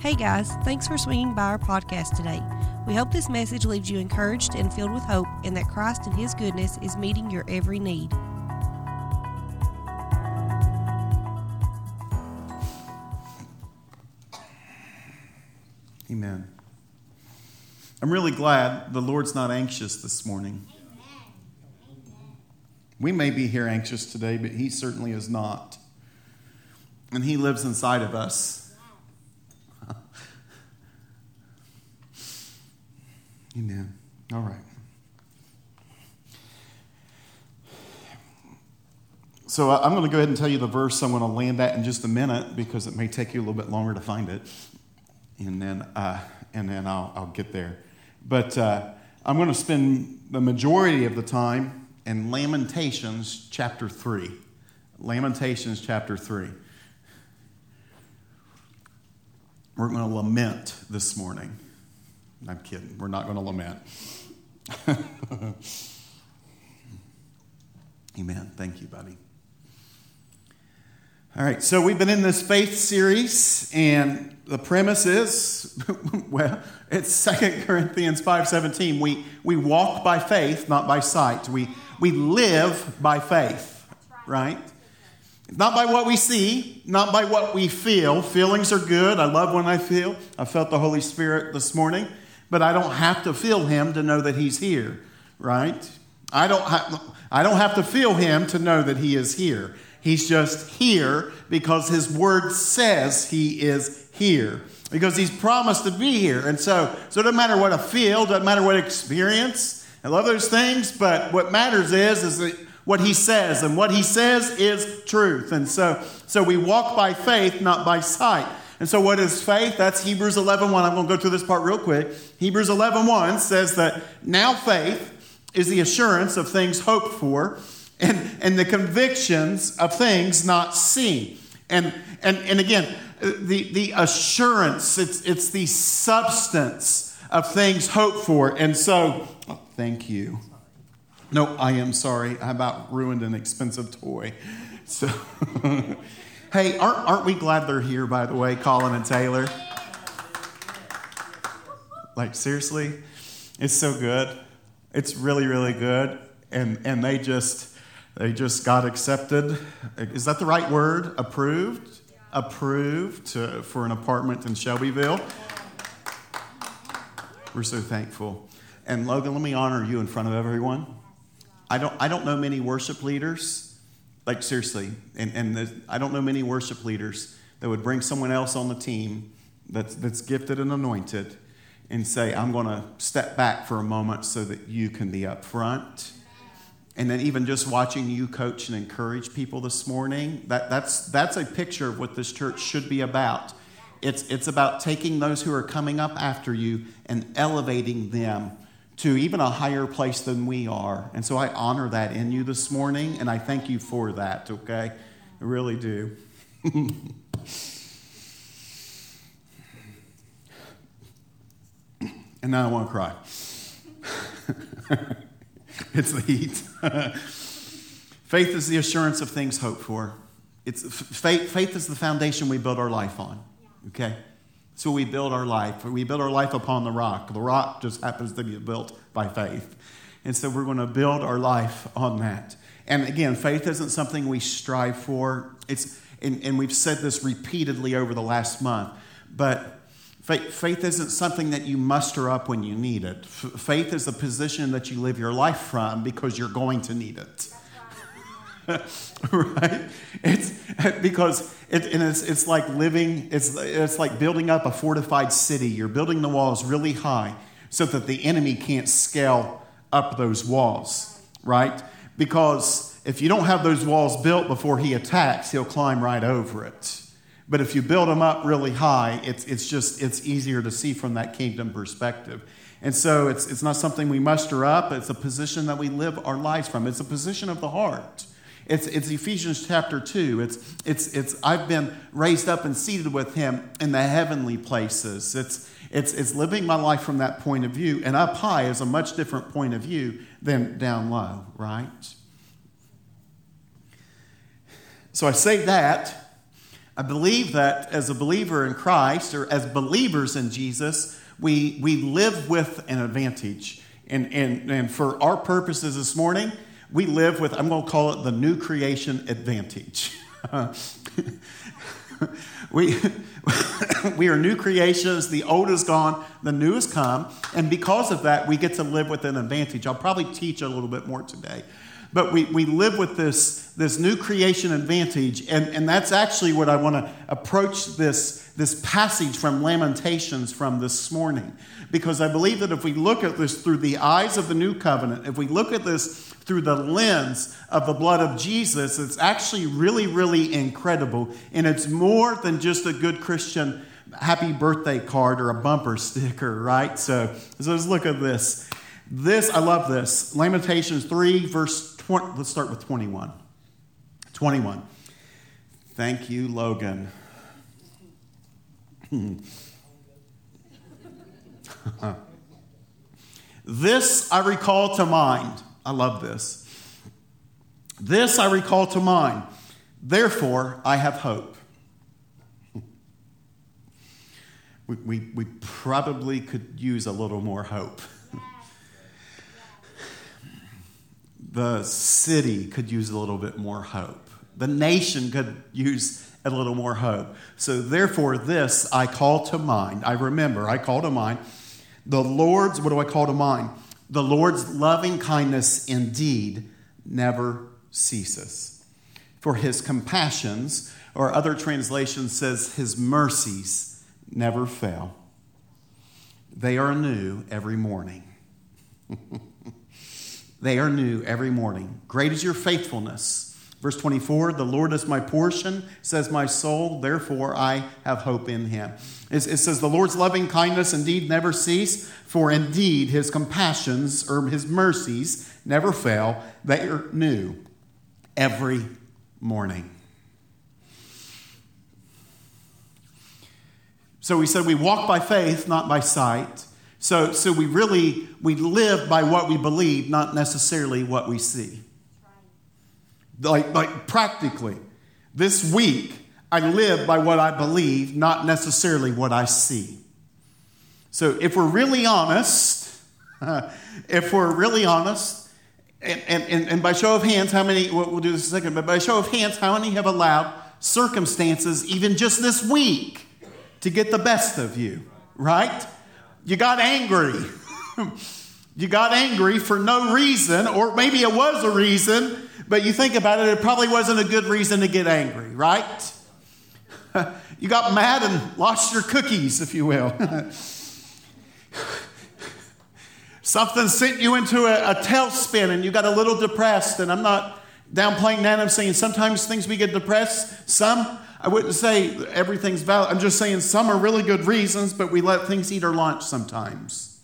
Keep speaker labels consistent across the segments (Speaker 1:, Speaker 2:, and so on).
Speaker 1: Hey guys, thanks for swinging by our podcast today. We hope this message leaves you encouraged and filled with hope, and that Christ and His goodness is meeting your every need.
Speaker 2: Amen. I'm really glad the Lord's not anxious this morning. We may be here anxious today, but He certainly is not. And He lives inside of us. Amen. All right. So I'm going to go ahead and tell you the verse I'm going to land at in just a minute because it may take you a little bit longer to find it, and then uh, and then I'll, I'll get there. But uh, I'm going to spend the majority of the time in Lamentations chapter three. Lamentations chapter three. We're going to lament this morning. I'm kidding. We're not going to lament. Amen. Thank you, buddy. All right, so we've been in this faith series, and the premise is, well, it's Second Corinthians 5.17. We, we walk by faith, not by sight. We, we live by faith, right? Not by what we see, not by what we feel. Feelings are good. I love when I feel. I felt the Holy Spirit this morning, but I don't have to feel Him to know that He's here, right? I don't, ha- I don't have to feel Him to know that He is here. He's just here because His Word says He is here. Because He's promised to be here. And so, so it doesn't matter what I feel, doesn't matter what experience. I love those things, but what matters is, is that what He says, and what He says is truth. And so, so we walk by faith, not by sight. And so what is faith? That's Hebrews 11.1. I'm going to go through this part real quick. Hebrews 11.1 says that now faith is the assurance of things hoped for and, and the convictions of things not seen. And, and, and again, the, the assurance, it's, it's the substance of things hoped for. And so, oh, thank you. No, I am sorry. I about ruined an expensive toy. So, hey, aren't, aren't we glad they're here, by the way, Colin and Taylor? Like, seriously? It's so good. It's really, really good. And, and they just, they just got accepted. Is that the right word? Approved? Approved to, for an apartment in Shelbyville. We're so thankful. And Logan, let me honor you in front of everyone. I don't, I don't know many worship leaders, like seriously, and, and I don't know many worship leaders that would bring someone else on the team that's, that's gifted and anointed and say, I'm going to step back for a moment so that you can be up front. And then even just watching you coach and encourage people this morning that, that's, that's a picture of what this church should be about. It's, it's about taking those who are coming up after you and elevating them to even a higher place than we are and so i honor that in you this morning and i thank you for that okay i really do and now i want to cry it's the heat. faith is the assurance of things hoped for. It's, faith, faith is the foundation we build our life on. Okay? So we build our life. We build our life upon the rock. The rock just happens to be built by faith. And so we're going to build our life on that. And again, faith isn't something we strive for. It's, and, and we've said this repeatedly over the last month, but Faith, faith isn't something that you muster up when you need it. F- faith is a position that you live your life from because you're going to need it. right? It's because it, and it's, it's like living, it's, it's like building up a fortified city. You're building the walls really high so that the enemy can't scale up those walls, right? Because if you don't have those walls built before he attacks, he'll climb right over it. But if you build them up really high, it's, it's just, it's easier to see from that kingdom perspective. And so it's, it's not something we muster up. It's a position that we live our lives from. It's a position of the heart. It's, it's Ephesians chapter 2. It's, it's, it's, I've been raised up and seated with him in the heavenly places. It's, it's, it's living my life from that point of view. And up high is a much different point of view than down low, right? So I say that I believe that as a believer in Christ or as believers in Jesus, we, we live with an advantage. And, and, and for our purposes this morning, we live with, I'm going to call it the new creation advantage. we, we are new creations. The old is gone, the new has come. And because of that, we get to live with an advantage. I'll probably teach a little bit more today. But we, we live with this, this new creation advantage. And, and that's actually what I want to approach this, this passage from Lamentations from this morning. Because I believe that if we look at this through the eyes of the new covenant, if we look at this through the lens of the blood of Jesus, it's actually really, really incredible. And it's more than just a good Christian happy birthday card or a bumper sticker, right? So, so let's look at this. This, I love this. Lamentations 3, verse 20. Let's start with 21. 21. Thank you, Logan. this I recall to mind I love this. This I recall to mind. Therefore, I have hope. we, we, we probably could use a little more hope. The city could use a little bit more hope. The nation could use a little more hope. So, therefore, this I call to mind. I remember, I call to mind the Lord's, what do I call to mind? The Lord's loving kindness indeed never ceases. For his compassions, or other translation says his mercies never fail. They are new every morning. they are new every morning. Great is your faithfulness. Verse 24, the Lord is my portion, says my soul, therefore I have hope in him. It, says, the Lord's loving kindness indeed never cease, for indeed his compassions or his mercies never fail. They are new every morning. So we said we walk by faith, not by sight. So, so we really we live by what we believe, not necessarily what we see like, like practically. This week, I live by what I believe, not necessarily what I see. So if we're really honest, if we're really honest, and, and, and by show of hands, how many, we'll do this in a second, but by show of hands, how many have allowed circumstances, even just this week, to get the best of you, right? You got angry. you got angry for no reason, or maybe it was a reason, but you think about it, it probably wasn't a good reason to get angry, right? you got mad and lost your cookies, if you will. Something sent you into a, a tailspin and you got a little depressed. And I'm not downplaying that. I'm saying sometimes things we get depressed. Some, I wouldn't say everything's valid. I'm just saying some are really good reasons, but we let things eat our lunch sometimes.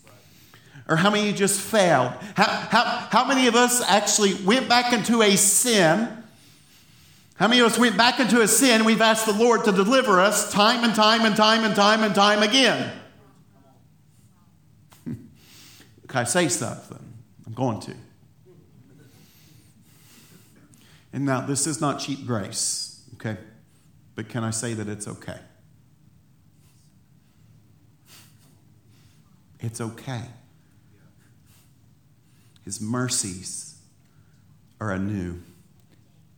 Speaker 2: Or how many just failed? How, how, how many of us actually went back into a sin? How many of us went back into a sin? We've asked the Lord to deliver us time and time and time and time and time again. Can I say something? I'm going to. And now, this is not cheap grace, okay? But can I say that it's okay? It's okay. His mercies are anew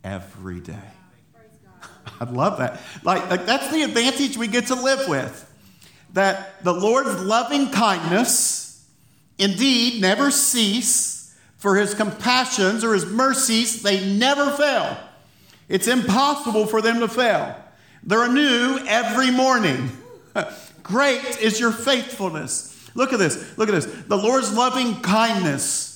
Speaker 2: every day. I love that. Like, like, that's the advantage we get to live with. That the Lord's loving kindness indeed never cease, for his compassions or his mercies, they never fail. It's impossible for them to fail. They're new every morning. Great is your faithfulness. Look at this. Look at this. The Lord's loving kindness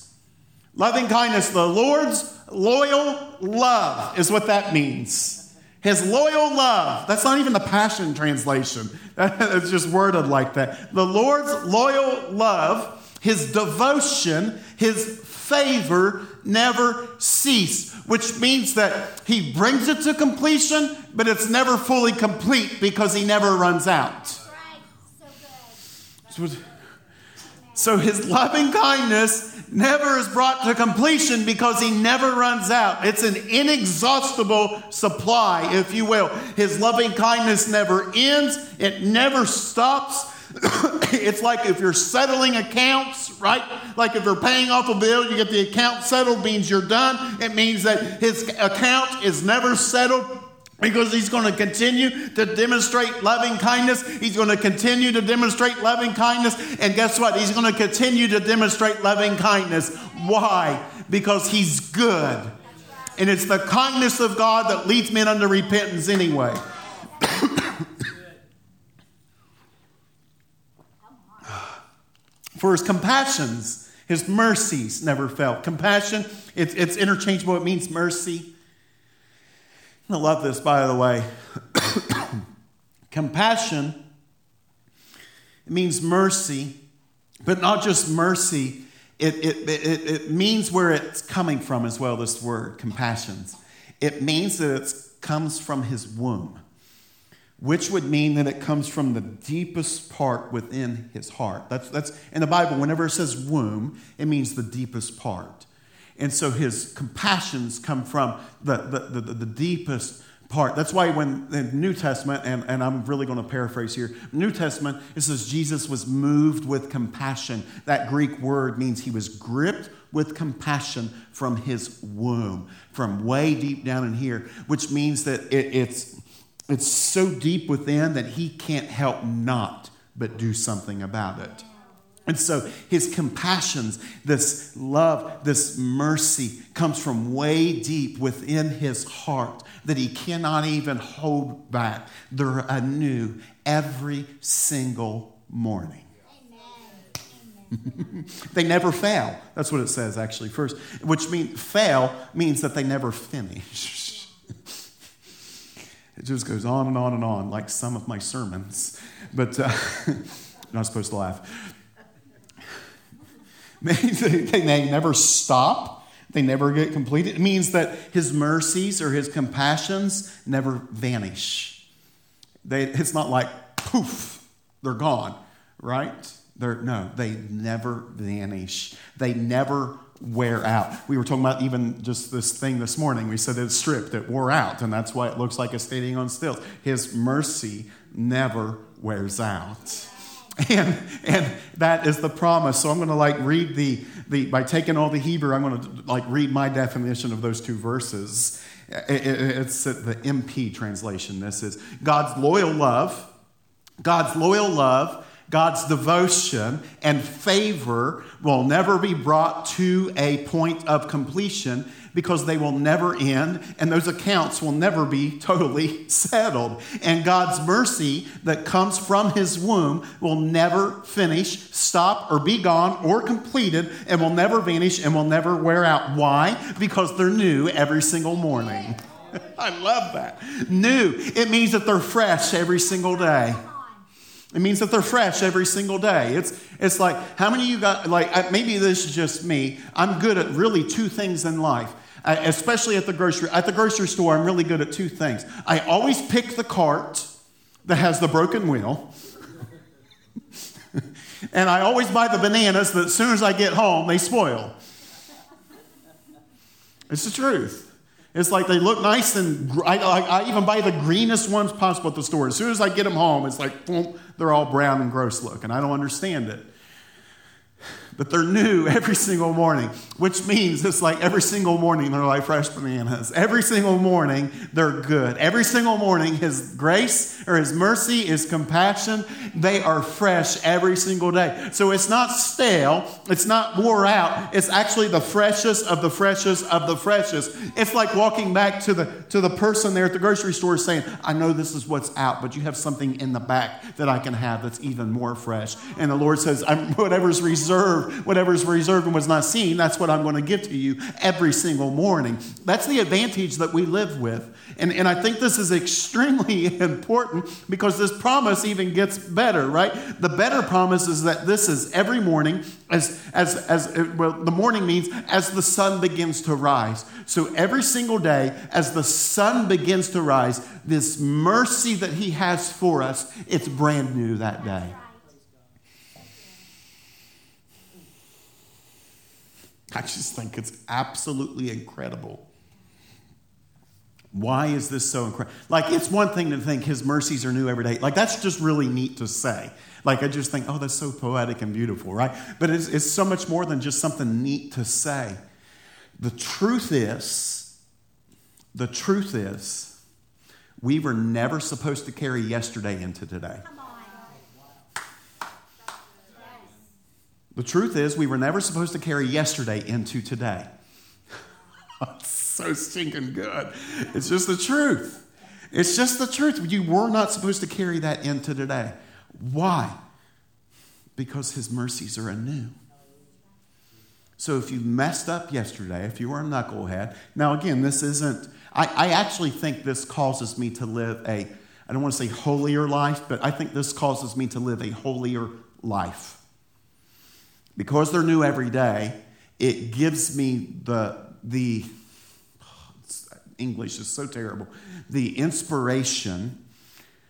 Speaker 2: Loving kindness, the Lord's loyal love is what that means. His loyal love. That's not even the Passion Translation. it's just worded like that. The Lord's loyal love, his devotion, his favor never cease, which means that he brings it to completion, but it's never fully complete because he never runs out. So. So his loving kindness never is brought to completion because he never runs out. It's an inexhaustible supply, if you will. His loving kindness never ends, it never stops. it's like if you're settling accounts, right? Like if you're paying off a bill, you get the account settled, means you're done. It means that his account is never settled because he's going to continue to demonstrate loving kindness. He's going to continue to demonstrate loving kindness. And guess what? He's going to continue to demonstrate loving kindness. Why? Because he's good. And it's the kindness of God that leads men unto repentance anyway. For his compassions, his mercies never fail. Compassion, it's, it's interchangeable, it means mercy. I love this, by the way. Compassion it means mercy, but not just mercy. It, it, it, it means where it's coming from as well, this word, compassions. It means that it comes from his womb, which would mean that it comes from the deepest part within his heart. That's, that's in the Bible, whenever it says womb, it means the deepest part. And so his compassions come from the, the, the, the deepest part. That's why when the New Testament, and, and I'm really going to paraphrase here, New Testament, it says Jesus was moved with compassion. That Greek word means he was gripped with compassion from his womb, from way deep down in here, which means that it, it's, it's so deep within that he can't help not but do something about it. And so his compassions, this love, this mercy comes from way deep within his heart that he cannot even hold back. They're anew every single morning. they never fail. That's what it says actually first, which means fail means that they never finish. It just goes on and on and on, like some of my sermons. But uh, not supposed to laugh. they never stop. They never get completed. It means that his mercies or his compassions never vanish. They, it's not like poof, they're gone, right? They're, no, they never vanish. They never wear out. We were talking about even just this thing this morning. We said it's stripped, it wore out, and that's why it looks like it's standing on stilts. His mercy never wears out. And, and that is the promise. So I'm going to like read the, the, by taking all the Hebrew, I'm going to like read my definition of those two verses. It's the MP translation. This is God's loyal love, God's loyal love, God's devotion and favor will never be brought to a point of completion because they will never end and those accounts will never be totally settled. And God's mercy that comes from his womb will never finish, stop, or be gone or completed and will never vanish and will never wear out. Why? Because they're new every single morning. I love that. New. It means that they're fresh every single day. It means that they're fresh every single day. It's, it's like, how many of you got, like, maybe this is just me. I'm good at really two things in life uh, especially at the grocery. At the grocery store, I'm really good at two things. I always pick the cart that has the broken wheel. and I always buy the bananas that as soon as I get home, they spoil. It's the truth. It's like they look nice, and I, I, I, even buy the greenest ones possible at the store. As soon as I get them home, it's like boom, they're all brown and gross looking. I don't understand it but they're new every single morning, which means it's like every single morning they're like fresh bananas. Every single morning they're good. Every single morning, His grace or His mercy, His compassion, they are fresh every single day. So it's not stale, it's not wore out, it's actually the freshest of the freshest of the freshest. It's like walking back to the, to the person there at the grocery store saying, I know this is what's out, but you have something in the back that I can have that's even more fresh. And the Lord says, whatever's reserved reserved, is reserved and was not seen, that's what I'm going to give to you every single morning. That's the advantage that we live with. And, and I think this is extremely important because this promise even gets better, right? The better promise is that this is every morning, as, as, as well, the morning means as the sun begins to rise. So every single day, as the sun begins to rise, this mercy that He has for us, it's brand new that day. I just think it's absolutely incredible. Why is this so incredible? Like, it's one thing to think his mercies are new every day. Like, that's just really neat to say. Like, I just think, oh, that's so poetic and beautiful, right? But it's, it's so much more than just something neat to say. The truth is, the truth is, we were never supposed to carry yesterday into today. The truth is, we were never supposed to carry yesterday into today. so stinking good. It's just the truth. It's just the truth. You were not supposed to carry that into today. Why? Because his mercies are anew. So if you messed up yesterday, if you were a knucklehead, now again, this isn't, I, I actually think this causes me to live a, I don't want to say holier life, but I think this causes me to live a holier life. Because they're new every day, it gives me the, the English is so terrible, the inspiration,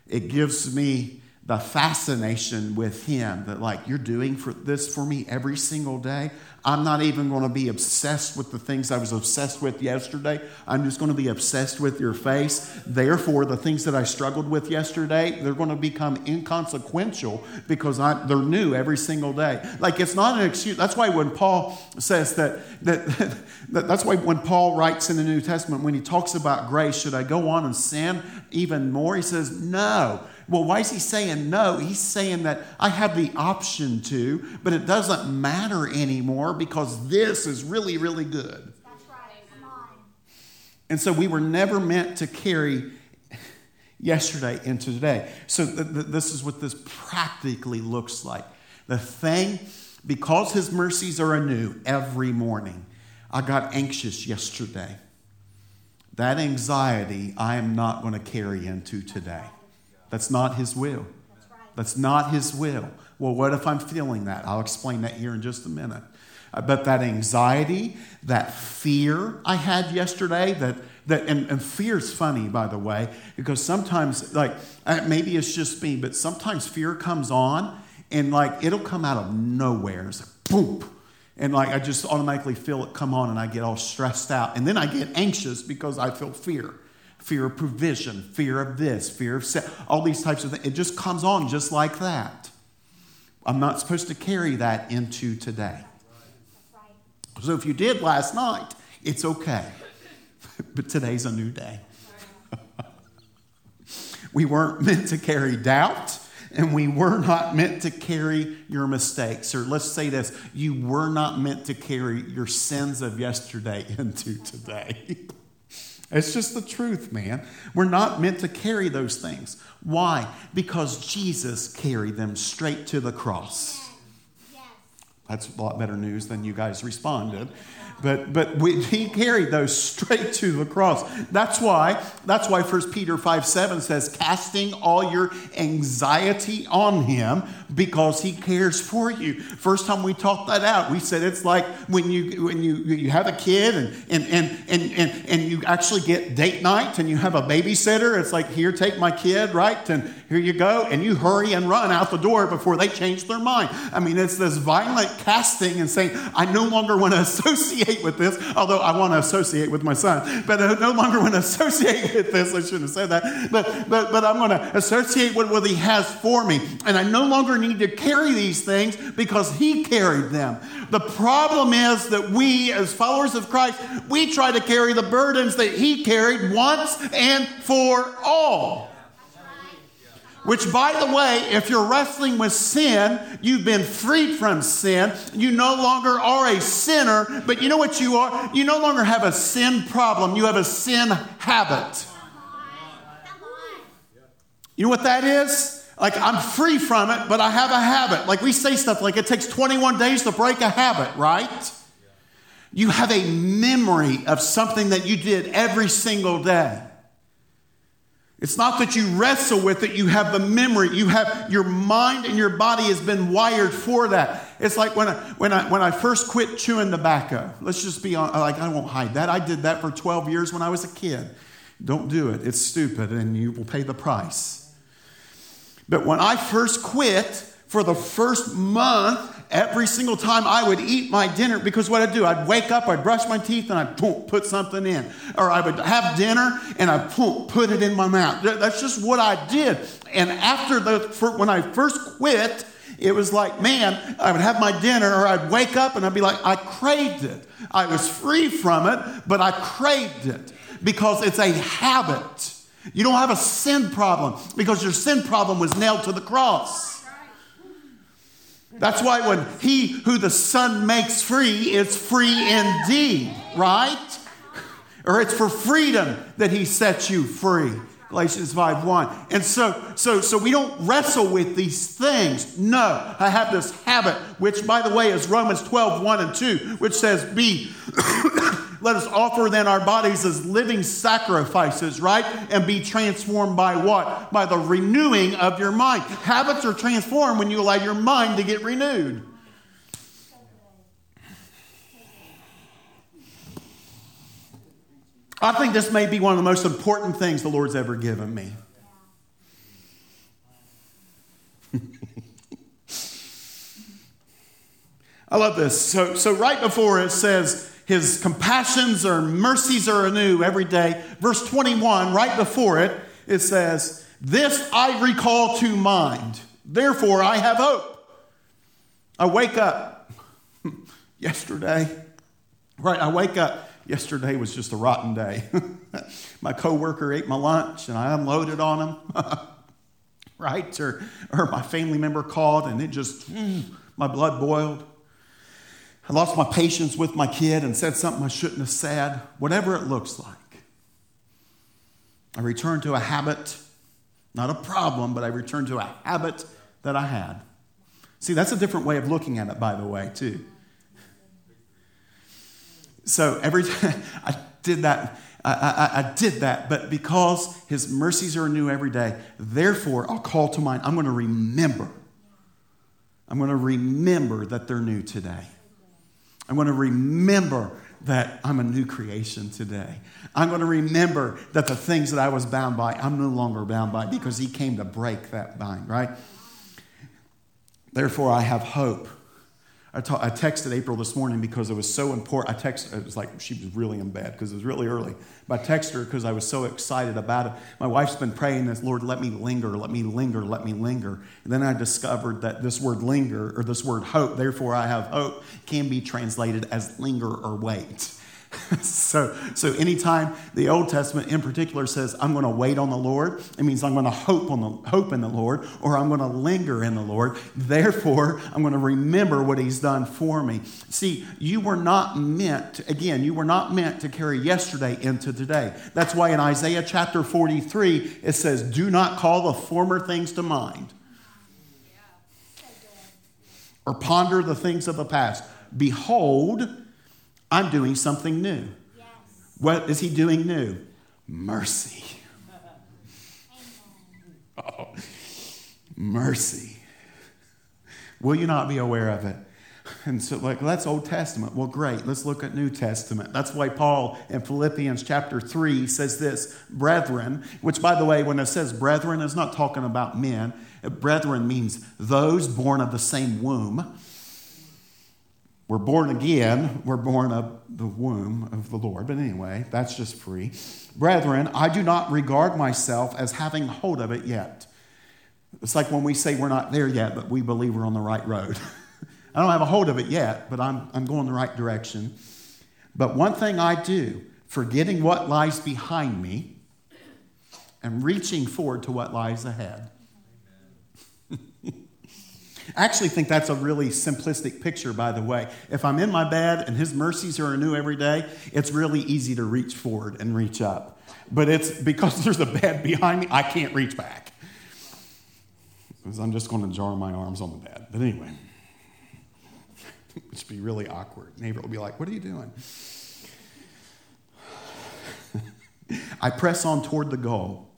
Speaker 2: it gives me the fascination with him that like you're doing for this for me every single day. I'm not even going to be obsessed with the things i was obsessed with yesterday. I'm just going to be obsessed with your face. Therefore the things that i struggled with yesterday they're going to become inconsequential because I, they're new every single day. Like it's not an excuse. That's why when paul says that, that, that that's why when paul writes in the new testament when he talks about grace should i go on and sin even more? He says no well, why is he saying no? He's saying that I have the option to, but it doesn't matter anymore because this is really, really good. That's right. And so we were never meant to carry yesterday into today. So th- th- this is what this practically looks like. The thing, because his mercies are anew every morning, I got anxious yesterday. That anxiety I am not going to carry into today. That's not His will. That's not His will. Well, what if I'm feeling that? I'll explain that here in just a minute. But that anxiety, that fear I had yesterday, that, that and, and is funny, by the way, because sometimes, like, uh, maybe it's just me, but sometimes fear comes on and, like, it'll come out of nowhere. It's like, boom. And, like, I just automatically feel it come on and I get all stressed out. And then I get anxious because I feel fear fear of provision, fear of this, fear of se- all these types of things. It just comes on just like that. I'm not supposed to carry that into today. So if you did last night, it's okay. but today's a new day. we weren't meant to carry doubt, and we were not meant to carry your mistakes. Or let's say this you were not meant to carry your sins of yesterday into today. It's just the truth, man. We're not meant to carry those things. Why? Because Jesus carried them straight to the cross. That's a lot better news than you guys responded. But, but we, he carried those straight to the cross. That's why, that's why 1 Peter 5 7 says, casting all your anxiety on him because he cares for you. First time we talked that out, we said it's like when you when you, you have a kid and, and, and, and, and, and you actually get date night and you have a babysitter. It's like, here, take my kid, right? And here you go. And you hurry and run out the door before they change their mind. I mean, it's this violent casting and saying, I no longer want to associate with this, although I want to associate with my son, but I no longer want to associate with this. I shouldn't have said that. But, but, but I'm going to associate with what he has for me. And I no longer need to carry these things because he carried them. The problem is that we, as followers of Christ, we try to carry the burdens that he carried once and for all. Which, by the way, if you're wrestling with sin, you've been freed from sin. You no longer are a sinner, but you know what you are? You no longer have a sin problem, you have a sin habit. You know what that is? Like, I'm free from it, but I have a habit. Like, we say stuff like it takes 21 days to break a habit, right? You have a memory of something that you did every single day. It's not that you wrestle with it, you have the memory. You have your mind and your body has been wired for that. It's like when I, when I, when I first quit chewing tobacco. Let's just be on, like, I won't hide that. I did that for 12 years when I was a kid. Don't do it, it's stupid, and you will pay the price. But when I first quit, for the first month, every single time I would eat my dinner, because what I'd do, I'd wake up, I'd brush my teeth, and I'd put something in. Or I would have dinner and I'd put it in my mouth. That's just what I did. And after the, when I first quit, it was like, man, I would have my dinner or I'd wake up and I'd be like, I craved it. I was free from it, but I craved it because it's a habit. You don't have a sin problem because your sin problem was nailed to the cross. That's why when he who the Son makes free is free indeed, right? Or it's for freedom that he sets you free. Galatians 5 1. And so, so, so we don't wrestle with these things. No, I have this habit, which, by the way, is Romans 12 1 and 2, which says, Be, let us offer then our bodies as living sacrifices, right? And be transformed by what? By the renewing of your mind. Habits are transformed when you allow your mind to get renewed. I think this may be one of the most important things the Lord's ever given me. I love this. So, so right before it says, His compassions or mercies are anew every day. Verse 21, right before it, it says, This I recall to mind. Therefore, I have hope. I wake up yesterday, right? I wake up Yesterday was just a rotten day. my coworker ate my lunch and I unloaded on him, right? Or, or my family member called and it just, mm, my blood boiled. I lost my patience with my kid and said something I shouldn't have said, whatever it looks like. I returned to a habit, not a problem, but I returned to a habit that I had. See, that's a different way of looking at it, by the way, too. So every time I did that, I, I, I, did that, but because his mercies are new every day, therefore I'll call to mind, I'm going to remember. I'm going to remember that they're new today. I'm going to remember that I'm a new creation today. I'm going to remember that the things that I was bound by, I'm no longer bound by because he came to break that bind, right? Therefore, I have hope. I, ta- I texted April this morning because it was so important. I texted, it was like she was really in bed because it was really early. But I texted her because I was so excited about it. My wife's been praying this, Lord, let me linger, let me linger, let me linger. And then I discovered that this word linger, or this word hope, therefore I have hope, can be translated as linger or wait. so, so anytime the Old Testament in particular says, I'm going to wait on the Lord, it means I'm going to hope on the hope in the Lord, or I'm going to linger in the Lord. Therefore, I'm going to remember what He's done for me. See, you were not meant, again, you were not meant to carry yesterday into today. That's why in Isaiah chapter 43, it says, Do not call the former things to mind. Or ponder the things of the past. Behold, I'm doing something new. Yes. What is he doing new? Mercy. oh, mercy. Will you not be aware of it? And so, like, that's Old Testament. Well, great. Let's look at New Testament. That's why Paul in Philippians chapter 3 says this brethren, which, by the way, when it says brethren, is not talking about men. Brethren means those born of the same womb. We're born again. We're born of the womb of the Lord. But anyway, that's just free. Brethren, I do not regard myself as having hold of it yet. It's like when we say we're not there yet, but we believe we're on the right road. I don't have a hold of it yet, but I'm, I'm going the right direction. But one thing I do, forgetting what lies behind me and reaching forward to what lies ahead. I actually think that's a really simplistic picture, by the way. If I'm in my bed and His mercies are new every day, it's really easy to reach forward and reach up. But it's because there's a bed behind me, I can't reach back. Because I'm just going to jar my arms on the bed. But anyway, would be really awkward. Neighbor will be like, What are you doing? I press on toward the goal.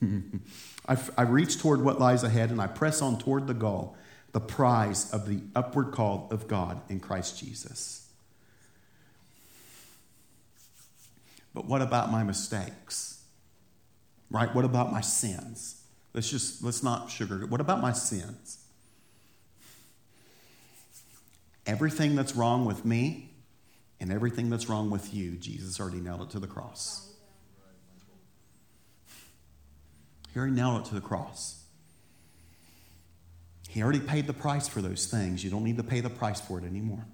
Speaker 2: I, I reach toward what lies ahead and I press on toward the goal the prize of the upward call of God in Christ Jesus. But what about my mistakes? Right? What about my sins? Let's just, let's not sugar. What about my sins? Everything that's wrong with me and everything that's wrong with you, Jesus already nailed it to the cross. He already nailed it to the cross. He already paid the price for those things. You don't need to pay the price for it anymore.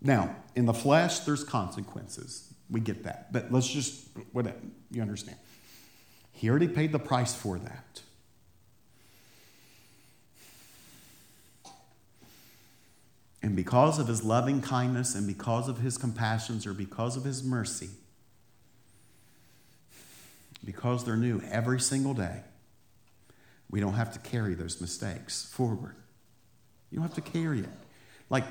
Speaker 2: Now, in the flesh, there's consequences. We get that. But let's just, whatever, you understand. He already paid the price for that. And because of his loving kindness and because of his compassions or because of his mercy, because they're new every single day, we don't have to carry those mistakes forward. You don't have to carry it. Like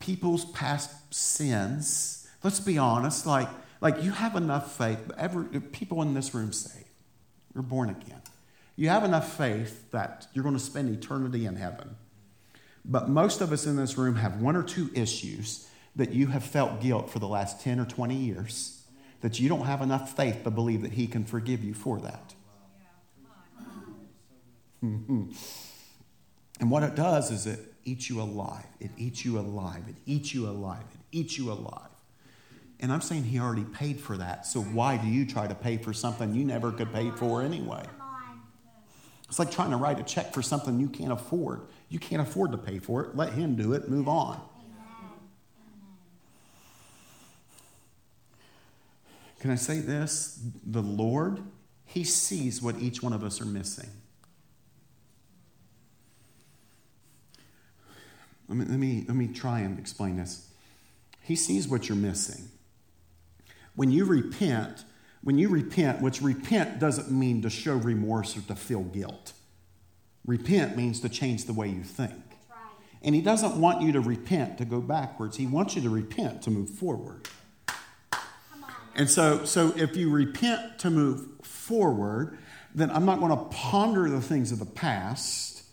Speaker 2: people's past sins, let's be honest, like, like you have enough faith. Every, people in this room say, you're born again. You have enough faith that you're going to spend eternity in heaven. But most of us in this room have one or two issues that you have felt guilt for the last 10 or 20 years that you don't have enough faith to believe that He can forgive you for that. Mm-hmm. And what it does is it eats you alive. It eats you alive. It eats you alive. It eats you alive. And I'm saying he already paid for that. So why do you try to pay for something you never could pay for anyway? It's like trying to write a check for something you can't afford. You can't afford to pay for it. Let him do it. Move on. Can I say this? The Lord, He sees what each one of us are missing. Let me, let me, let me try and explain this. He sees what you're missing. When you repent, when you repent, which repent doesn't mean to show remorse or to feel guilt. Repent means to change the way you think. Right. And he doesn't want you to repent to go backwards. He wants you to repent to move forward. And so, so if you repent to move forward, then I'm not going to ponder the things of the past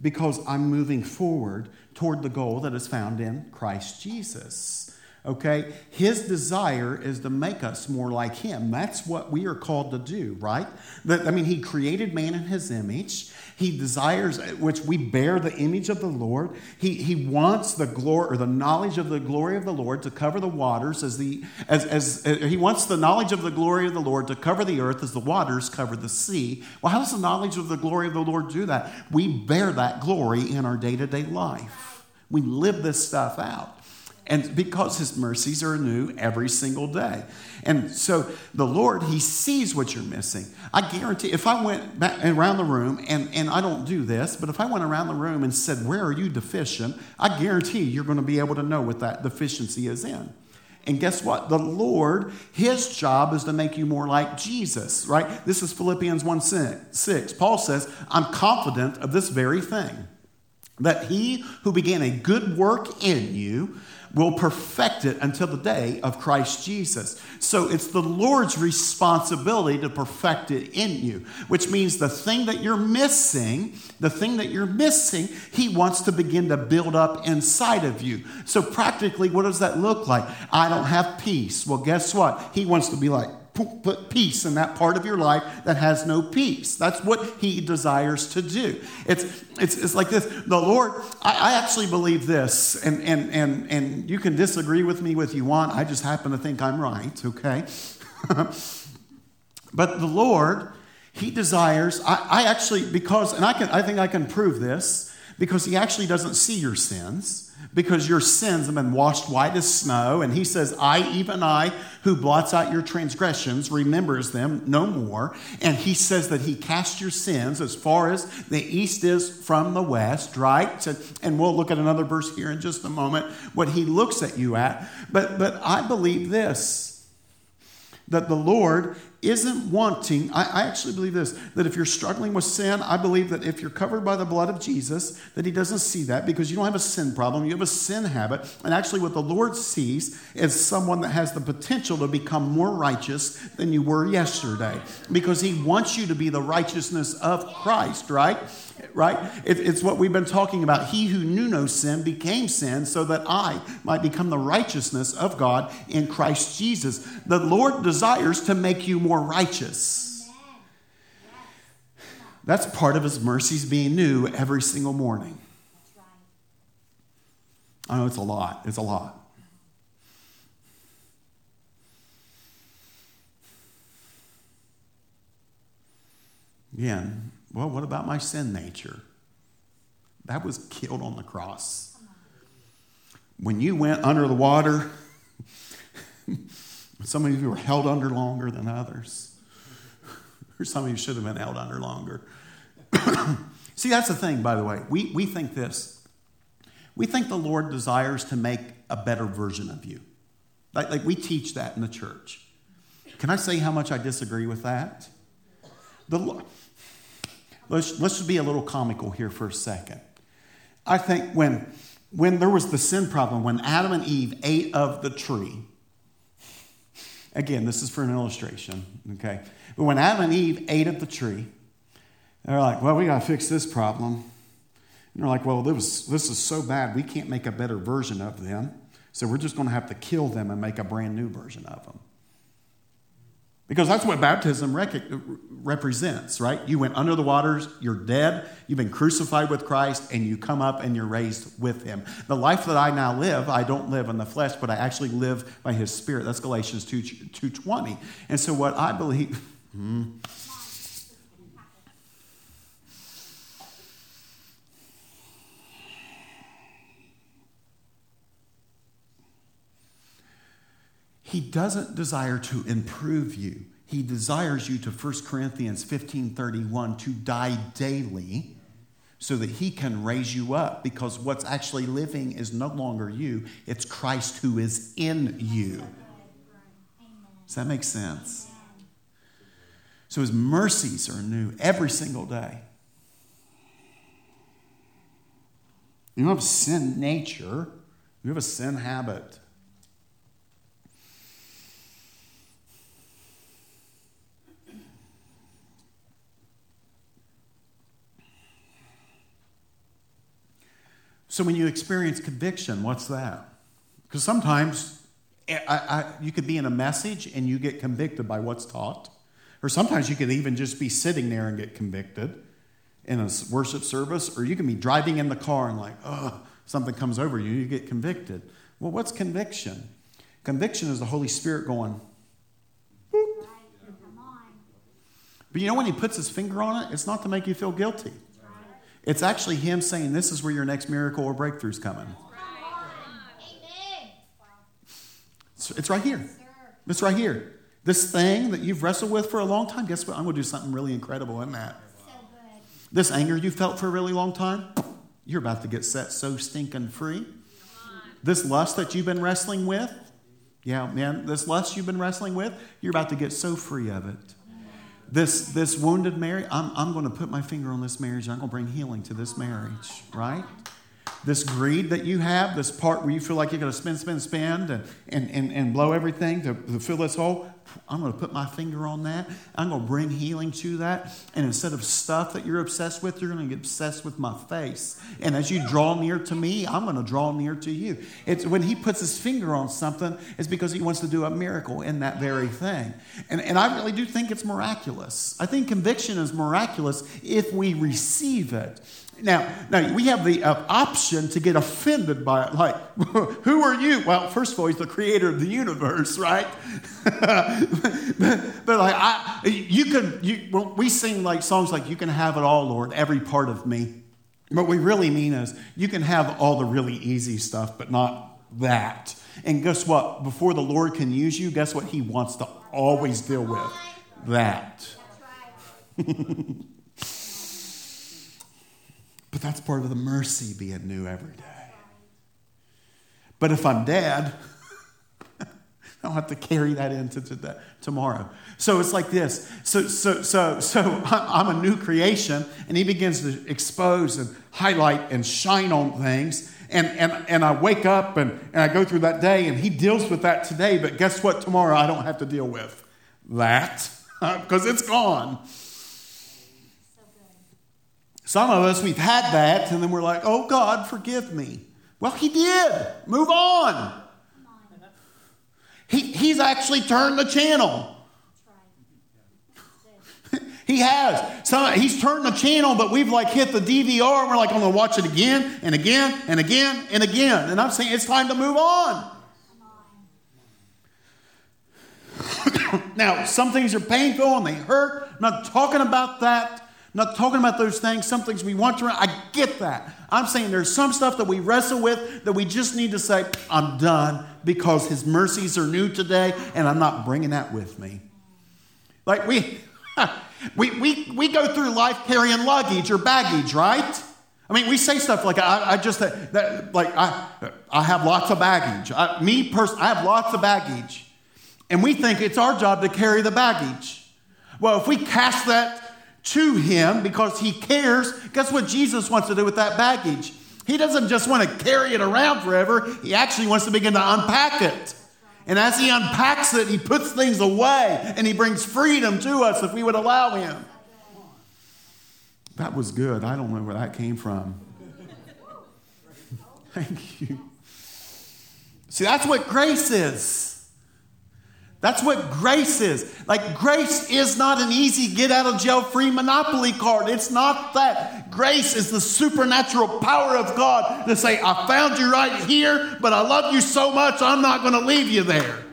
Speaker 2: because I'm moving forward toward the goal that is found in Christ Jesus. Okay? His desire is to make us more like Him. That's what we are called to do, right? I mean, He created man in His image. He desires, which we bear the image of the Lord. He, he wants the glory or the knowledge of the glory of the Lord to cover the waters as the as, as uh, he wants the knowledge of the glory of the Lord to cover the earth as the waters cover the sea. Well, how does the knowledge of the glory of the Lord do that? We bear that glory in our day-to-day life. We live this stuff out. And because his mercies are new every single day. And so the Lord, he sees what you're missing. I guarantee if I went back around the room, and, and I don't do this, but if I went around the room and said, Where are you deficient? I guarantee you're going to be able to know what that deficiency is in. And guess what? The Lord, his job is to make you more like Jesus, right? This is Philippians 1 6. Paul says, I'm confident of this very thing, that he who began a good work in you will perfect it until the day of Christ Jesus. So it's the Lord's responsibility to perfect it in you, which means the thing that you're missing, the thing that you're missing, He wants to begin to build up inside of you. So practically, what does that look like? I don't have peace. Well, guess what? He wants to be like, put peace in that part of your life that has no peace. That's what he desires to do. It's, it's, it's like this. The Lord, I, I actually believe this, and, and, and, and you can disagree with me if you want. I just happen to think I'm right, okay? but the Lord, he desires, I, I actually, because, and I, can, I think I can prove this, because he actually doesn't see your sins because your sins have been washed white as snow. And he says, I, even I, who blots out your transgressions, remembers them no more. And he says that he cast your sins as far as the east is from the west, right? And we'll look at another verse here in just a moment, what he looks at you at. But, but I believe this that the Lord isn't wanting, I, I, actually believe this, that if you're struggling with sin, I believe that if you're covered by the blood of Jesus, that He doesn't see that because you don't have a sin problem, you have a sin habit. And actually, what the Lord sees is someone that has the potential to become more righteous than you were yesterday because He wants you to be the righteousness of Christ, right? Right? It, it's what we've been talking about. He who knew no sin became sin so that I might become the righteousness of God in Christ Jesus. The Lord desires to make you more righteous. That's part of his mercies being new every single morning. I know it's a lot. It's a lot. Again, well, what about my sin nature? That was killed on the cross. When you went under the water, some of you were held under longer than others. Or some of you should have been held under longer. See, that's the thing, by the way. We, we think this. We think the Lord desires to make a better version of you. Like, like we teach that in the church. Can I say how much I disagree with that? The, let's, let's just be a little comical here for a second. I think when, when there was the sin problem, when Adam and Eve ate of the tree, again, this is for an illustration, okay? But when Adam and Eve ate of the tree, they're like, well, we got to fix this problem. And they're like, well, this, this is so bad, we can't make a better version of them. So we're just going to have to kill them and make a brand new version of them. Because that's what baptism rec- represents, right? You went under the waters, you're dead, you've been crucified with Christ, and you come up and you're raised with him. The life that I now live, I don't live in the flesh, but I actually live by his spirit. That's Galatians 2, 2.20. And so what I believe... Hmm, He doesn't desire to improve you. He desires you to 1 Corinthians 15:31 to die daily so that he can raise you up because what's actually living is no longer you, it's Christ who is in you. Does that make sense? So his mercies are new every single day. You don't have a sin nature, you have a sin habit. So when you experience conviction, what's that? Because sometimes eh, I, I, you could be in a message and you get convicted by what's taught. Or sometimes you could even just be sitting there and get convicted in a worship service. Or you can be driving in the car and like, oh, something comes over you, you get convicted. Well, what's conviction? Conviction is the Holy Spirit going, Boop. But you know when he puts his finger on it, it's not to make you feel guilty. It's actually Him saying, This is where your next miracle or breakthrough is coming. It's right here. It's right here. This thing that you've wrestled with for a long time, guess what? I'm going to do something really incredible in that. This anger you felt for a really long time, you're about to get set so stinking free. This lust that you've been wrestling with, yeah, man, this lust you've been wrestling with, you're about to get so free of it this, this wounded marriage, I'm, I'm going to put my finger on this marriage. I'm going to bring healing to this marriage, right? This greed that you have, this part where you feel like you're going to spend, spend, spend, and, and, and, and blow everything to, to fill this hole, I'm going to put my finger on that. I'm going to bring healing to that. And instead of stuff that you're obsessed with, you're going to get obsessed with my face. And as you draw near to me, I'm going to draw near to you. It's when he puts his finger on something, it's because he wants to do a miracle in that very thing. And, and I really do think it's miraculous. I think conviction is miraculous if we receive it. Now, now we have the uh, option to get offended by it. Like, who are you? Well, first of all, he's the creator of the universe, right? but, but, like, I, you can. You, well, we sing like songs like "You can have it all, Lord, every part of me." What we really mean is, you can have all the really easy stuff, but not that. And guess what? Before the Lord can use you, guess what? He wants to always deal with that. But that's part of the mercy being new every day. But if I'm dead, I don't have to carry that into today, tomorrow. So it's like this. So, so, so, so I'm a new creation, and he begins to expose and highlight and shine on things. And, and, and I wake up and, and I go through that day, and he deals with that today. But guess what? Tomorrow I don't have to deal with that because it's gone. Some of us, we've had that, and then we're like, oh, God, forgive me. Well, He did. Move on. He, he's actually turned the channel. He has. Some, he's turned the channel, but we've like hit the DVR and we're like, I'm going to watch it again and again and again and again. And I'm saying it's time to move on. now, some things are painful and they hurt. I'm not talking about that. Not talking about those things. Some things we want to. I get that. I'm saying there's some stuff that we wrestle with that we just need to say, I'm done because His mercies are new today, and I'm not bringing that with me. Like we, we, we, we go through life carrying luggage or baggage, right? I mean, we say stuff like, I, I just, that, that, like, I, I have lots of baggage. I, me personally, I have lots of baggage. And we think it's our job to carry the baggage. Well, if we cast that to Him because He cares, guess what Jesus wants to do with that baggage? He doesn't just want to carry it around forever, He actually wants to begin to unpack it. And as He unpacks it, He puts things away and He brings freedom to us if we would allow Him. That was good. I don't know where that came from. Thank you. See, that's what grace is. That's what grace is. Like, grace is not an easy get out of jail free monopoly card. It's not that. Grace is the supernatural power of God to say, I found you right here, but I love you so much, I'm not going to leave you there.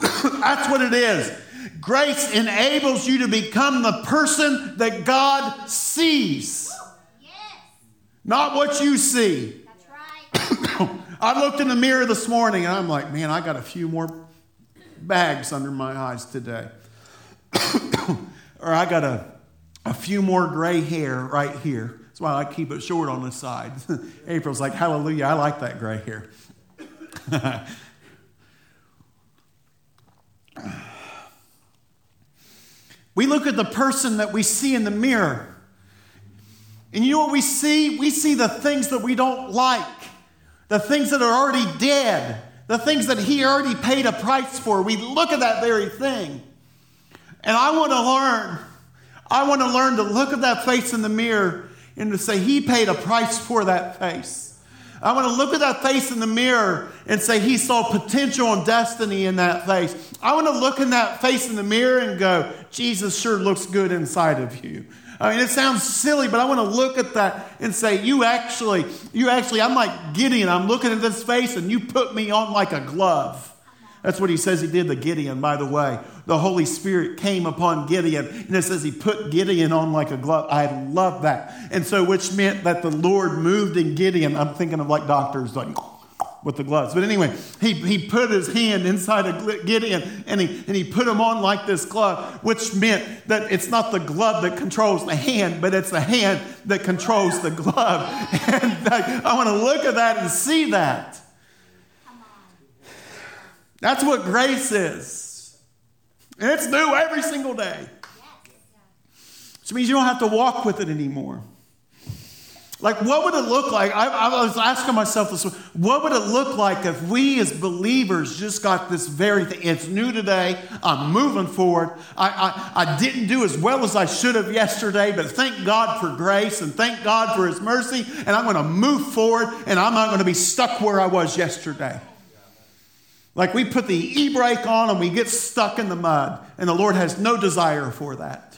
Speaker 2: That's what it is. Grace enables you to become the person that God sees, yes. not what you see. Right. I looked in the mirror this morning and I'm like, man, I got a few more bags under my eyes today. or I got a, a few more gray hair right here. That's why I keep it short on the side. April's like, hallelujah, I like that gray hair. we look at the person that we see in the mirror. And you know what we see? We see the things that we don't like, the things that are already dead the things that He already paid a price for. We look at that very thing. And I want to learn. I want to learn to look at that face in the mirror and to say, He paid a price for that face. I want to look at that face in the mirror and say, He saw potential and destiny in that face. I want to look in that face in the mirror and go, Jesus sure looks good inside of you. I mean, it sounds silly, but I want to look at that and say, you actually, you actually, I'm like Gideon. I'm looking at this face and you put me on like a glove. That's what he says he did to Gideon, by the way. The Holy Spirit came upon Gideon, and it says he put Gideon on like a glove. I love that. And so, which meant that the Lord moved in Gideon. I'm thinking of like doctors, like, with the gloves. But anyway, he, he put his hand inside of Gideon and he, and he put him on like this glove, which meant that it's not the glove that controls the hand, but it's the hand that controls the glove. And I, I want to look at that and see that. That's what grace is. And it's new every single day. Which means you don't have to walk with it anymore. Like, what would it look like? I, I, was asking myself this what would it look like if we as believers just got this very thing? It's new today. I'm moving forward. I, I, I didn't do as well as I should have yesterday, but thank God for grace and thank God for His mercy. And I'm going to move forward and I'm not going to be stuck where I was yesterday. Like we put the e brake on and we get stuck in the mud, and the Lord has no desire for that.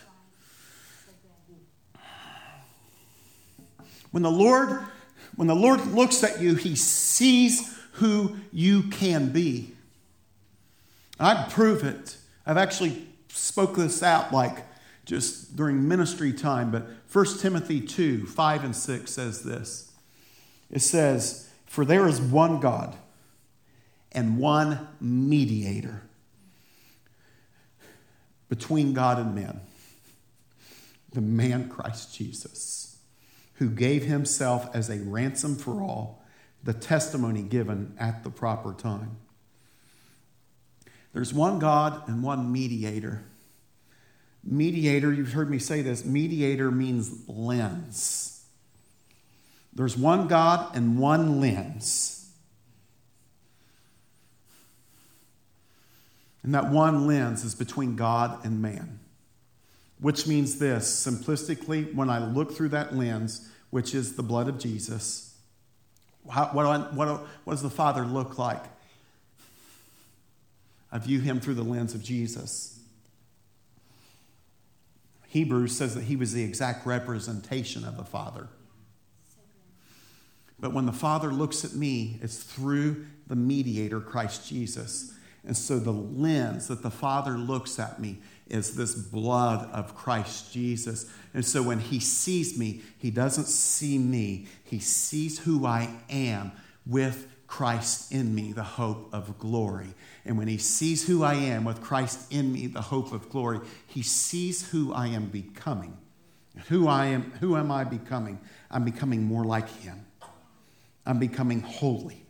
Speaker 2: When the Lord, when the Lord looks at you, he sees who you can be. I'd prove it. I've actually spoke this out like just during ministry time, but 1 Timothy 2, 5 and 6 says this. It says, For there is one God and one mediator between God and men, the man Christ Jesus who gave himself as a ransom for all, the testimony given at the proper time. There's one God and one mediator. Mediator, you've heard me say this, mediator means lens. There's one God and one lens. And that one lens is between God and man. Which means this simplistically, when I look through that lens, which is the blood of Jesus. How, what, do I, what, do, what does the Father look like? I view him through the lens of Jesus. Hebrews says that he was the exact representation of the Father. But when the Father looks at me, it's through the mediator, Christ Jesus. And so the lens that the Father looks at me is this blood of Christ Jesus. And so when he sees me, he doesn't see me, he sees who I am with Christ in me, the hope of glory. And when he sees who I am with Christ in me, the hope of glory, he sees who I am becoming. Who I am, who am I becoming? I'm becoming more like him. I'm becoming holy.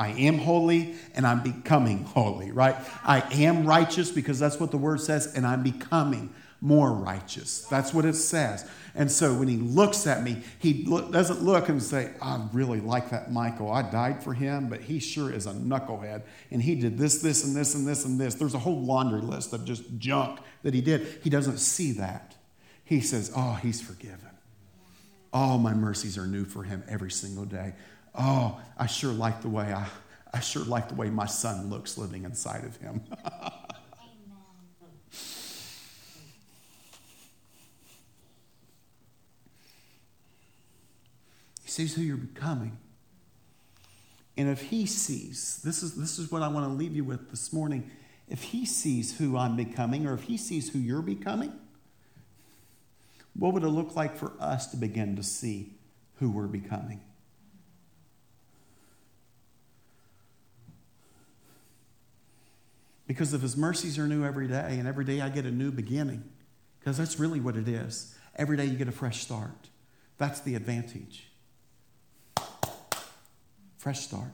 Speaker 2: I am holy and I'm becoming holy, right? I am righteous because that's what the word says, and I'm becoming more righteous. That's what it says. And so when he looks at me, he look, doesn't look and say, I really like that Michael. I died for him, but he sure is a knucklehead. And he did this, this, and this, and this, and this. There's a whole laundry list of just junk that he did. He doesn't see that. He says, Oh, he's forgiven. All my mercies are new for him every single day. Oh, I sure like the way I, I sure like the way my son looks living inside of him. he sees who you're becoming. And if he sees, this is, this is what I want to leave you with this morning. If he sees who I'm becoming, or if he sees who you're becoming, what would it look like for us to begin to see who we're becoming? Because if His mercies are new every day, and every day I get a new beginning, because that's really what it is. Every day you get a fresh start. That's the advantage. Fresh start.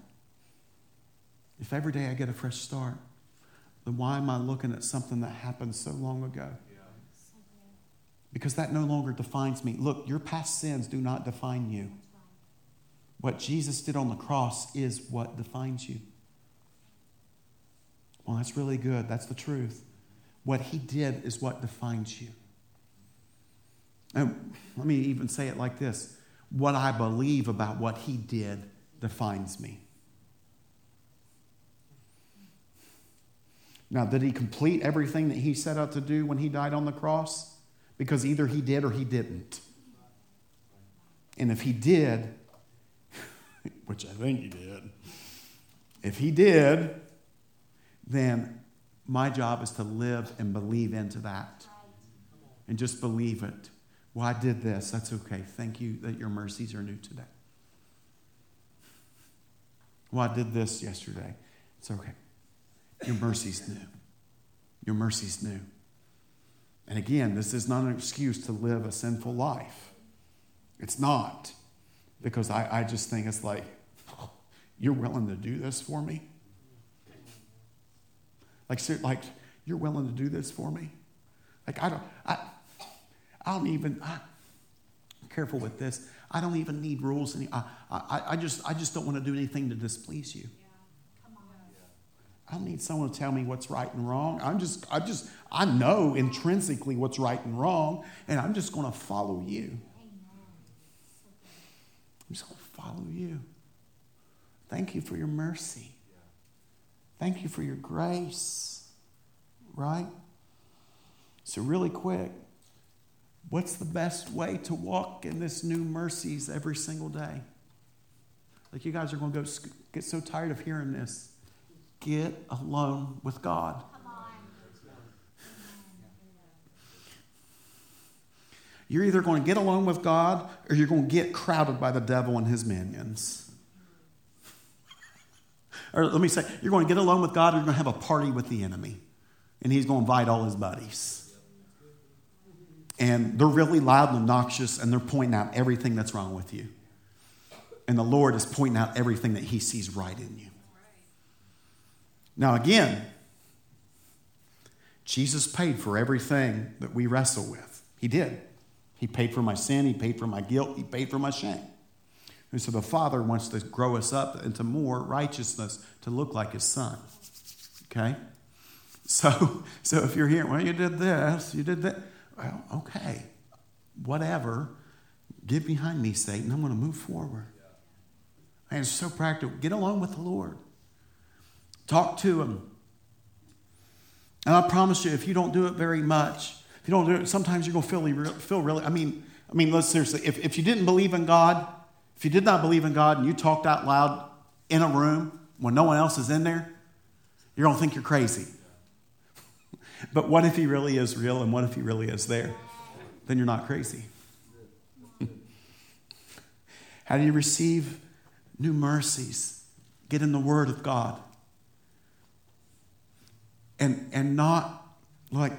Speaker 2: If every day I get a fresh start, then why am I looking at something that happened so long ago? Because that no longer defines me. Look, your past sins do not define you. What Jesus did on the cross is what defines you. Well, that's really good. That's the truth. What he did is what defines you. And let me even say it like this what I believe about what he did defines me. Now, did he complete everything that he set out to do when he died on the cross? Because either he did or he didn't. And if he did, which I think he did, if he did, then my job is to live and believe into that. And just believe it. Well, I did this. That's okay. Thank you that your mercies are new today. Well, I did this yesterday. It's okay. Your mercy's new. Your mercy's new. And again, this is not an excuse to live a sinful life. It's not. Because I, I just think it's like, you're willing to do this for me? Like, like you're willing to do this for me? Like, I don't, I, I don't even, I, am careful with this. I don't even need rules. Any, I, I, I, just, I just don't want to do anything to displease you. I don't need someone to tell me what's right and wrong. I'm just, I just, I know intrinsically what's right and wrong, and I'm just going to follow you. I'm just going to follow you. Thank you for your mercy. Thank you for your grace, right? So, really quick, what's the best way to walk in this new mercies every single day? Like, you guys are going to go get so tired of hearing this. Get alone with God. You're either going to get alone with God or you're going to get crowded by the devil and his minions or let me say, you're going to get alone with God or you're going to have a party with the enemy. And he's going to invite all his buddies. And they're really loud and obnoxious and they're pointing out everything that's wrong with you. And the Lord is pointing out everything that he sees right in you. Now, again, Jesus paid for everything that we wrestle with. He did. He paid for my sin, He paid for my guilt, He paid for my shame. And so the Father wants to grow us up into more righteousness to look like His Son. Okay? So, so if you're here, well, you did this, you did that. Well, okay, whatever. Get behind me, Satan. I'm going to move forward. And it's so practical. Get along with the Lord. Talk to Him. And I promise you, if you don't do it very much, If you don't do it, sometimes you're going to feel, feel really, I mean, I mean, let's seriously, if, if you didn't believe in God, if you did not believe in God and you talked out loud in a room when no one else is in there, you're going to think you're crazy. but what if He really is real and what if He really is there? Then you're not crazy. How do you receive new mercies? Get in the Word of God. And, and not like,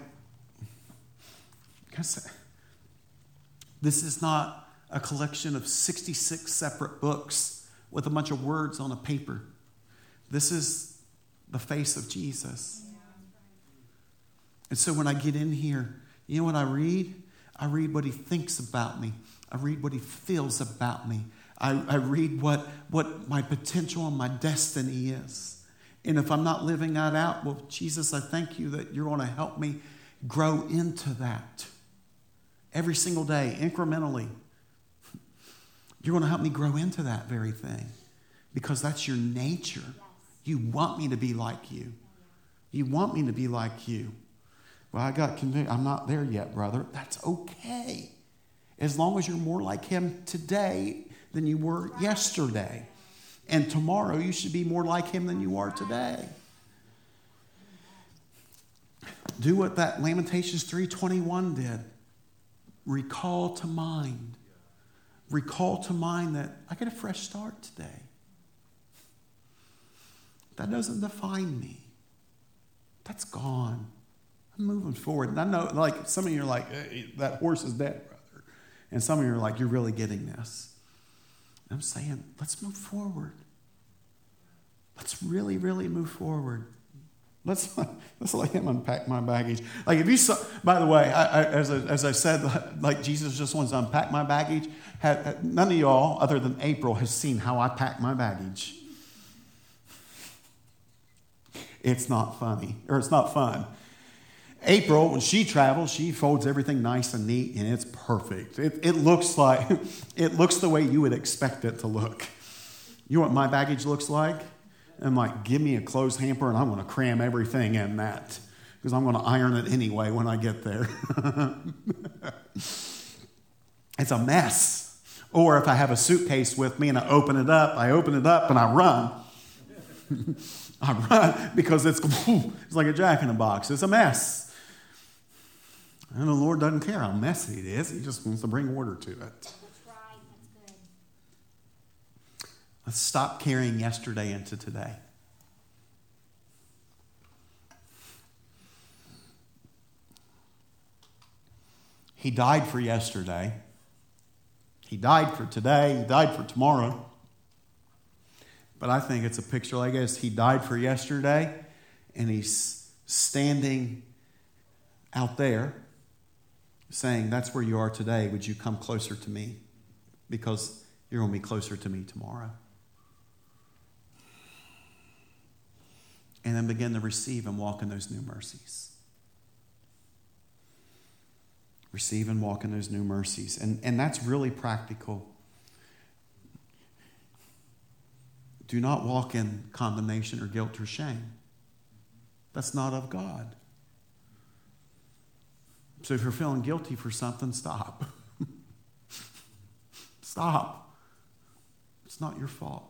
Speaker 2: this is not a collection of 66 separate books with a bunch of words on a paper. This is the face of Jesus. And so when I get in here, you know what I read? I read what he thinks about me. I read what he feels about me. I, I read what, what my potential and my destiny is. And if I'm not living that out, well, Jesus, I thank you that you're going to help me grow into that every single day, incrementally. You're going to help me grow into that very thing because that's your nature. You want me to be like you. You want me to be like you. Well, I got convicted. I'm not there yet, brother. That's okay. As long as you're more like him today than you were yesterday. And tomorrow you should be more like him than you are today. Do what that Lamentations 3:21 did. Recall to mind. Recall to mind that I get a fresh start today. That doesn't define me. That's gone. I'm moving forward. And I know, like, some of you are like, hey, that horse is dead, brother. And some of you are like, you're really getting this. I'm saying, let's move forward. Let's really, really move forward. Let's, let's let him unpack my baggage. Like if you saw, by the way, I, I, as, I, as I said, like Jesus just wants to unpack my baggage. Have, none of y'all, other than April, has seen how I pack my baggage. It's not funny, or it's not fun. April, when she travels, she folds everything nice and neat, and it's perfect. It, it looks like it looks the way you would expect it to look. You know what my baggage looks like? I'm like, give me a clothes hamper, and I'm going to cram everything in that because I'm going to iron it anyway when I get there. it's a mess. Or if I have a suitcase with me and I open it up, I open it up and I run. I run because it's, it's like a jack in a box. It's a mess. And the Lord doesn't care how messy it is, He just wants to bring order to it. That's right. That's good. Let's stop carrying yesterday into today. He died for yesterday. He died for today. He died for tomorrow. But I think it's a picture like this. He died for yesterday, and he's standing out there saying, That's where you are today. Would you come closer to me? Because you're going to be closer to me tomorrow. And then begin to receive and walk in those new mercies. Receive and walk in those new mercies. And, and that's really practical. Do not walk in condemnation or guilt or shame. That's not of God. So if you're feeling guilty for something, stop. stop. It's not your fault.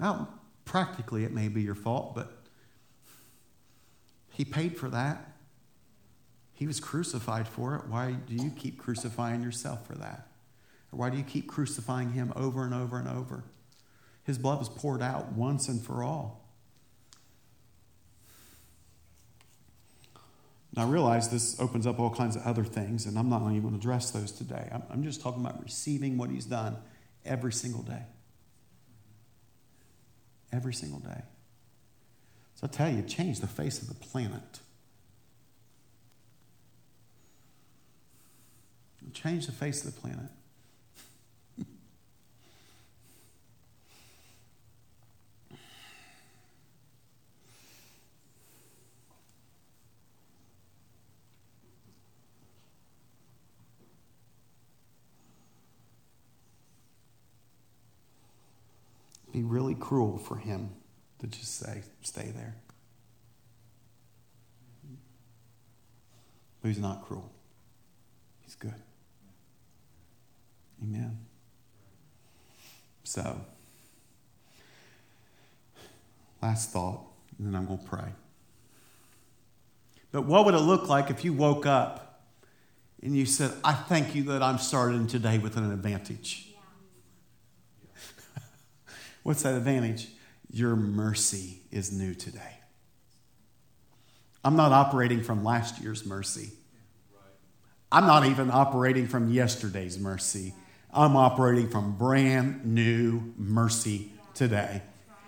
Speaker 2: Now, practically, it may be your fault, but He paid for that. He was crucified for it. Why do you keep crucifying yourself for that? Or why do you keep crucifying Him over and over and over? His blood was poured out once and for all. Now, I realize this opens up all kinds of other things, and I'm not even going to address those today. I'm, I'm just talking about receiving what He's done every single day. Every single day. So I tell you, change the face of the planet. Change the face of the planet. be really cruel for him to just say, stay there. But he's not cruel. He's good. Amen. So, last thought, and then I'm going to pray. But what would it look like if you woke up and you said, I thank you that I'm starting today with an advantage? What's that advantage? Your mercy is new today. I'm not operating from last year's mercy. I'm not even operating from yesterday's mercy. I'm operating from brand new mercy today.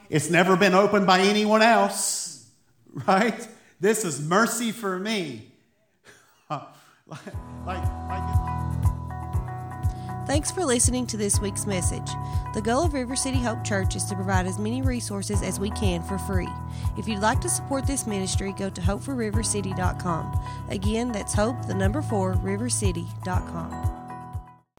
Speaker 2: It's never been opened by anyone else, right? This is mercy for me. like, like,
Speaker 1: Thanks for listening to this week's message. The goal of River City Hope Church is to provide as many resources as we can for free. If you'd like to support this ministry, go to hope4rivercity.com. Again, that's hope, the number four, rivercity.com.